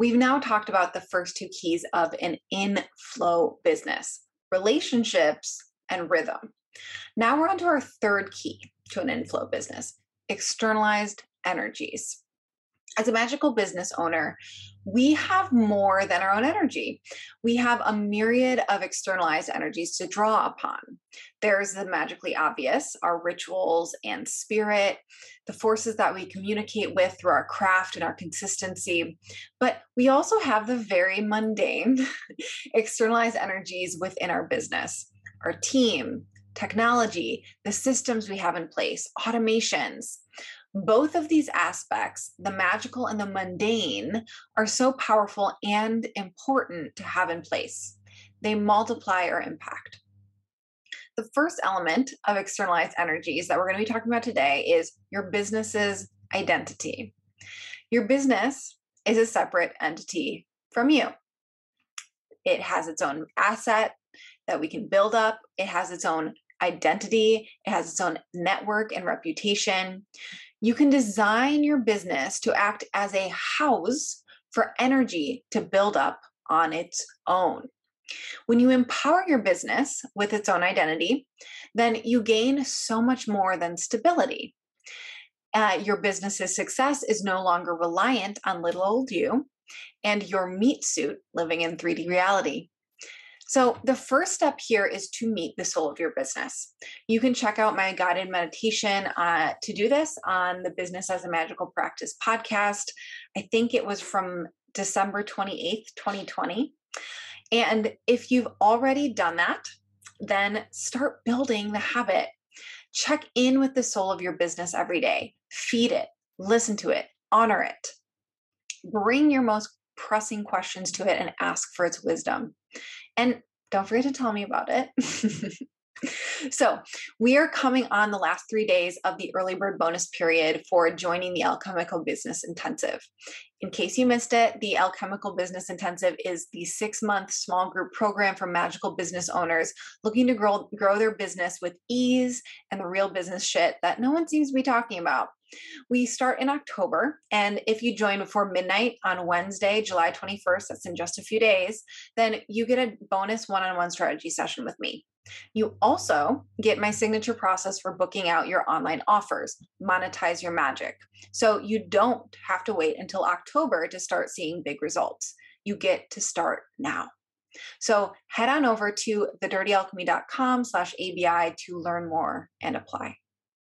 We've now talked about the first two keys of an inflow business relationships and rhythm. Now we're on to our third key to an inflow business externalized energies as a magical business owner, we have more than our own energy. We have a myriad of externalized energies to draw upon. There's the magically obvious, our rituals and spirit, the forces that we communicate with through our craft and our consistency. But we also have the very mundane externalized energies within our business, our team, technology, the systems we have in place, automations both of these aspects, the magical and the mundane, are so powerful and important to have in place. They multiply our impact. The first element of externalized energies that we're going to be talking about today is your business's identity. Your business is a separate entity from you. It has its own asset that we can build up, it has its own identity, it has its own network and reputation. You can design your business to act as a house for energy to build up on its own. When you empower your business with its own identity, then you gain so much more than stability. Uh, your business's success is no longer reliant on little old you and your meat suit living in 3D reality. So, the first step here is to meet the soul of your business. You can check out my guided meditation uh, to do this on the Business as a Magical Practice podcast. I think it was from December 28th, 2020. And if you've already done that, then start building the habit. Check in with the soul of your business every day, feed it, listen to it, honor it. Bring your most pressing questions to it and ask for its wisdom. And don't forget to tell me about it. so, we are coming on the last three days of the early bird bonus period for joining the Alchemical Business Intensive. In case you missed it, the Alchemical Business Intensive is the six month small group program for magical business owners looking to grow, grow their business with ease and the real business shit that no one seems to be talking about. We start in October, and if you join before midnight on Wednesday, July 21st, that's in just a few days, then you get a bonus one on one strategy session with me. You also get my signature process for booking out your online offers, monetize your magic. So you don't have to wait until October to start seeing big results. You get to start now. So head on over to thedirtyalchemy.com slash ABI to learn more and apply.